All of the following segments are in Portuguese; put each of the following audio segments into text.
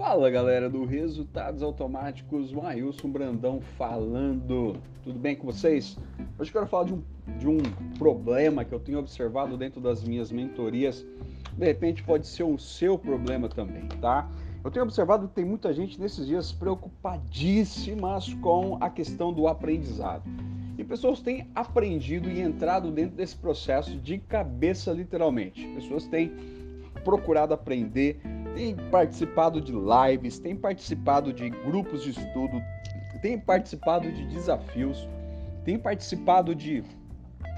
Fala galera do Resultados Automáticos, Mailson Brandão falando. Tudo bem com vocês? Hoje eu quero falar de um, de um problema que eu tenho observado dentro das minhas mentorias. De repente pode ser o seu problema também, tá? Eu tenho observado que tem muita gente nesses dias preocupadíssimas com a questão do aprendizado. E pessoas têm aprendido e entrado dentro desse processo de cabeça, literalmente. Pessoas têm procurado aprender tem participado de lives, tem participado de grupos de estudo, tem participado de desafios, tem participado de,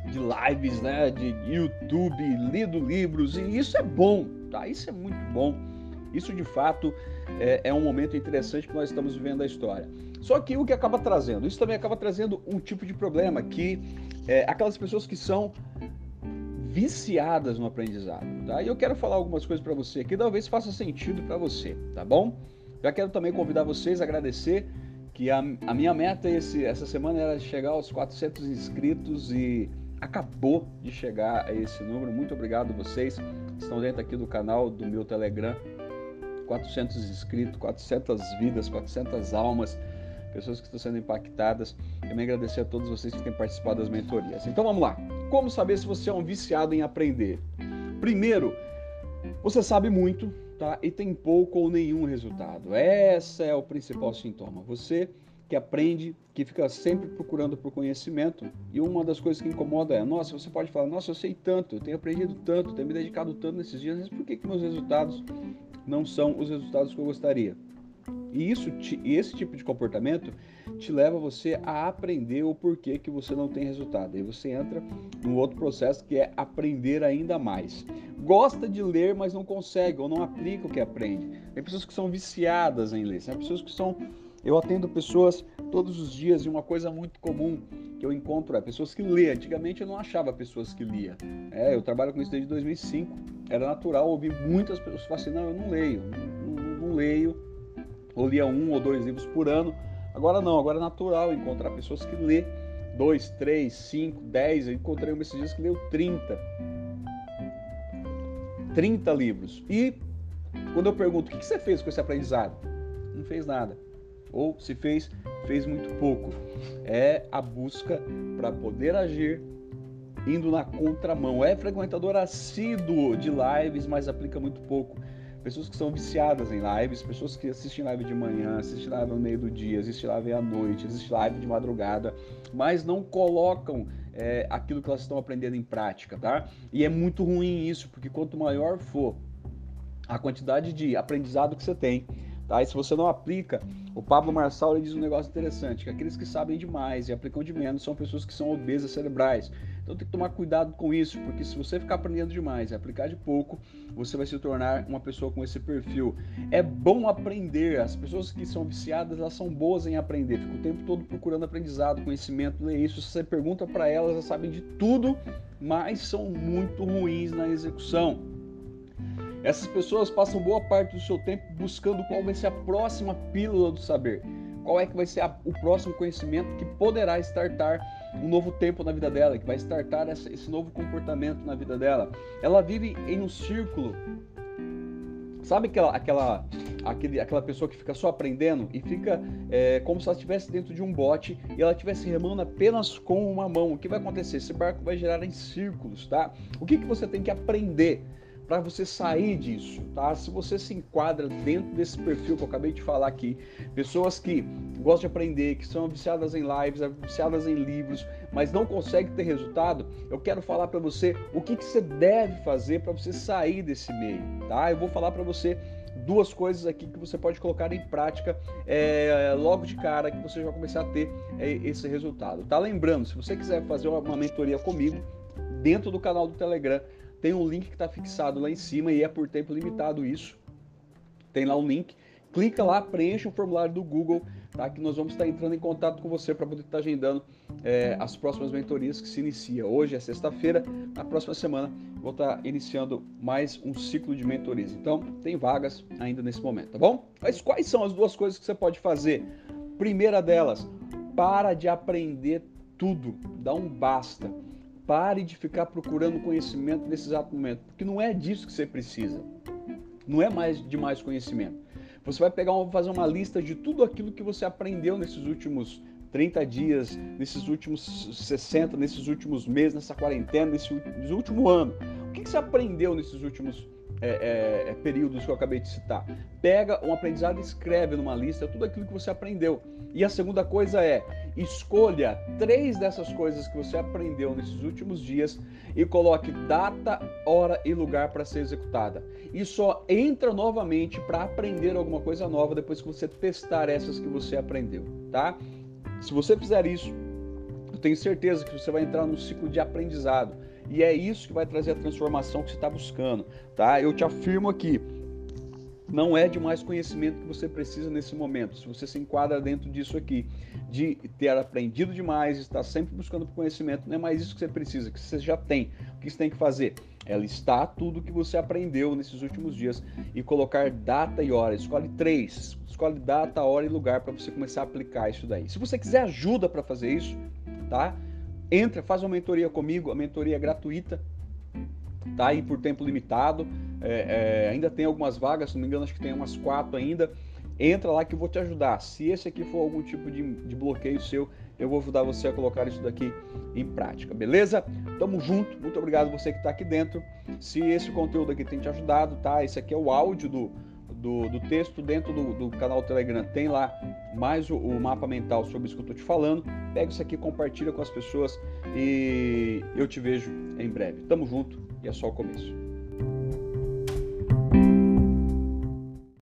de lives, né, de YouTube, lido livros, e isso é bom, tá? Isso é muito bom. Isso de fato é, é um momento interessante que nós estamos vivendo a história. Só que o que acaba trazendo? Isso também acaba trazendo um tipo de problema que é, aquelas pessoas que são viciadas no aprendizado, tá? E eu quero falar algumas coisas para você que talvez faça sentido para você, tá bom? Já quero também convidar vocês a agradecer que a, a minha meta esse, essa semana era chegar aos 400 inscritos e acabou de chegar a esse número. Muito obrigado vocês que estão dentro aqui do canal do meu Telegram. 400 inscritos, 400 vidas, 400 almas, pessoas que estão sendo impactadas. Também agradecer a todos vocês que têm participado das mentorias. Então vamos lá. Como saber se você é um viciado em aprender? Primeiro, você sabe muito, tá? E tem pouco ou nenhum resultado. Esse é o principal sintoma. Você que aprende, que fica sempre procurando por conhecimento. E uma das coisas que incomoda é, nossa, você pode falar, nossa, eu sei tanto, eu tenho aprendido tanto, tenho me dedicado tanto nesses dias, mas por que, que meus resultados não são os resultados que eu gostaria? E isso, esse tipo de comportamento te leva você a aprender o porquê que você não tem resultado. Aí você entra num outro processo que é aprender ainda mais. Gosta de ler, mas não consegue ou não aplica o que aprende. Tem pessoas que são viciadas em ler, tem pessoas que são eu atendo pessoas todos os dias e uma coisa muito comum que eu encontro é pessoas que lêem. Antigamente eu não achava pessoas que liam. É, eu trabalho com isso desde 2005. Era natural ouvir muitas pessoas falar assim, não, eu não leio, não, não, não leio ou lia um ou dois livros por ano. Agora não, agora é natural encontrar pessoas que lê dois, três, cinco, dez. Eu encontrei um esses dias que leu 30. 30 livros. E quando eu pergunto o que você fez com esse aprendizado? Não fez nada. Ou se fez, fez muito pouco. É a busca para poder agir indo na contramão. É frequentador assíduo de lives, mas aplica muito pouco pessoas que são viciadas em lives, pessoas que assistem live de manhã, assistem live no meio do dia, assistem live à noite, assistem live de madrugada, mas não colocam é, aquilo que elas estão aprendendo em prática, tá? E é muito ruim isso, porque quanto maior for a quantidade de aprendizado que você tem, tá? E se você não aplica, o Pablo Marçal ele diz um negócio interessante, que aqueles que sabem demais e aplicam de menos são pessoas que são obesas cerebrais. Então tem que tomar cuidado com isso, porque se você ficar aprendendo demais e aplicar de pouco, você vai se tornar uma pessoa com esse perfil. É bom aprender. As pessoas que são viciadas, elas são boas em aprender. Ficam o tempo todo procurando aprendizado, conhecimento, ler isso. Se você pergunta para elas, elas sabem de tudo, mas são muito ruins na execução. Essas pessoas passam boa parte do seu tempo buscando qual vai ser a próxima pílula do saber. Qual é que vai ser a, o próximo conhecimento que poderá startar um novo tempo na vida dela, que vai startar esse novo comportamento na vida dela. Ela vive em um círculo. Sabe aquela, aquela, aquele, aquela pessoa que fica só aprendendo e fica é, como se ela estivesse dentro de um bote e ela estivesse remando apenas com uma mão? O que vai acontecer? Esse barco vai girar em círculos, tá? O que, que você tem que aprender? Para você sair disso, tá? Se você se enquadra dentro desse perfil que eu acabei de falar aqui, pessoas que gostam de aprender, que são viciadas em lives, viciadas em livros, mas não conseguem ter resultado, eu quero falar para você o que, que você deve fazer para você sair desse meio, tá? Eu vou falar para você duas coisas aqui que você pode colocar em prática é, logo de cara que você vai começar a ter é, esse resultado. Tá lembrando, se você quiser fazer uma mentoria comigo dentro do canal do Telegram, tem um link que está fixado lá em cima e é por tempo limitado isso. Tem lá um link. Clica lá, preenche o formulário do Google, tá? Que nós vamos estar entrando em contato com você para poder estar agendando é, as próximas mentorias que se inicia. Hoje é sexta-feira, na próxima semana vou estar iniciando mais um ciclo de mentorias. Então, tem vagas ainda nesse momento, tá bom? Mas quais são as duas coisas que você pode fazer? Primeira delas, para de aprender tudo, dá um basta. Pare de ficar procurando conhecimento nesse exato momento, porque não é disso que você precisa. Não é mais de mais conhecimento. Você vai pegar uma, fazer uma lista de tudo aquilo que você aprendeu nesses últimos 30 dias, nesses últimos 60, nesses últimos meses, nessa quarentena, nesse, último ano. O que, você aprendeu nesses últimos é, é, períodos que eu acabei de citar. Pega um aprendizado e escreve numa lista tudo aquilo que você aprendeu. E a segunda coisa é escolha três dessas coisas que você aprendeu nesses últimos dias e coloque data, hora e lugar para ser executada. E só entra novamente para aprender alguma coisa nova depois que você testar essas que você aprendeu, tá? Se você fizer isso, eu tenho certeza que você vai entrar num ciclo de aprendizado e é isso que vai trazer a transformação que você está buscando, tá? Eu te afirmo aqui, não é de mais conhecimento que você precisa nesse momento. Se você se enquadra dentro disso aqui, de ter aprendido demais, estar sempre buscando conhecimento, não é mais isso que você precisa, que você já tem. O que você tem que fazer? É listar tudo que você aprendeu nesses últimos dias e colocar data e hora. Escolhe três. Escolhe data, hora e lugar para você começar a aplicar isso daí. Se você quiser ajuda para fazer isso, tá? Entra, faz uma mentoria comigo, a mentoria é gratuita, tá aí por tempo limitado, é, é, ainda tem algumas vagas, se não me engano, acho que tem umas quatro ainda. Entra lá que eu vou te ajudar. Se esse aqui for algum tipo de, de bloqueio seu, eu vou ajudar você a colocar isso daqui em prática, beleza? Tamo junto, muito obrigado você que está aqui dentro. Se esse conteúdo aqui tem te ajudado, tá? Esse aqui é o áudio do, do, do texto dentro do, do, canal Telegram tem lá mais o, o, mapa mental sobre isso que eu estou te falando. Pega isso aqui, compartilha com as pessoas e eu te vejo em breve. Tamo junto e é só o começo.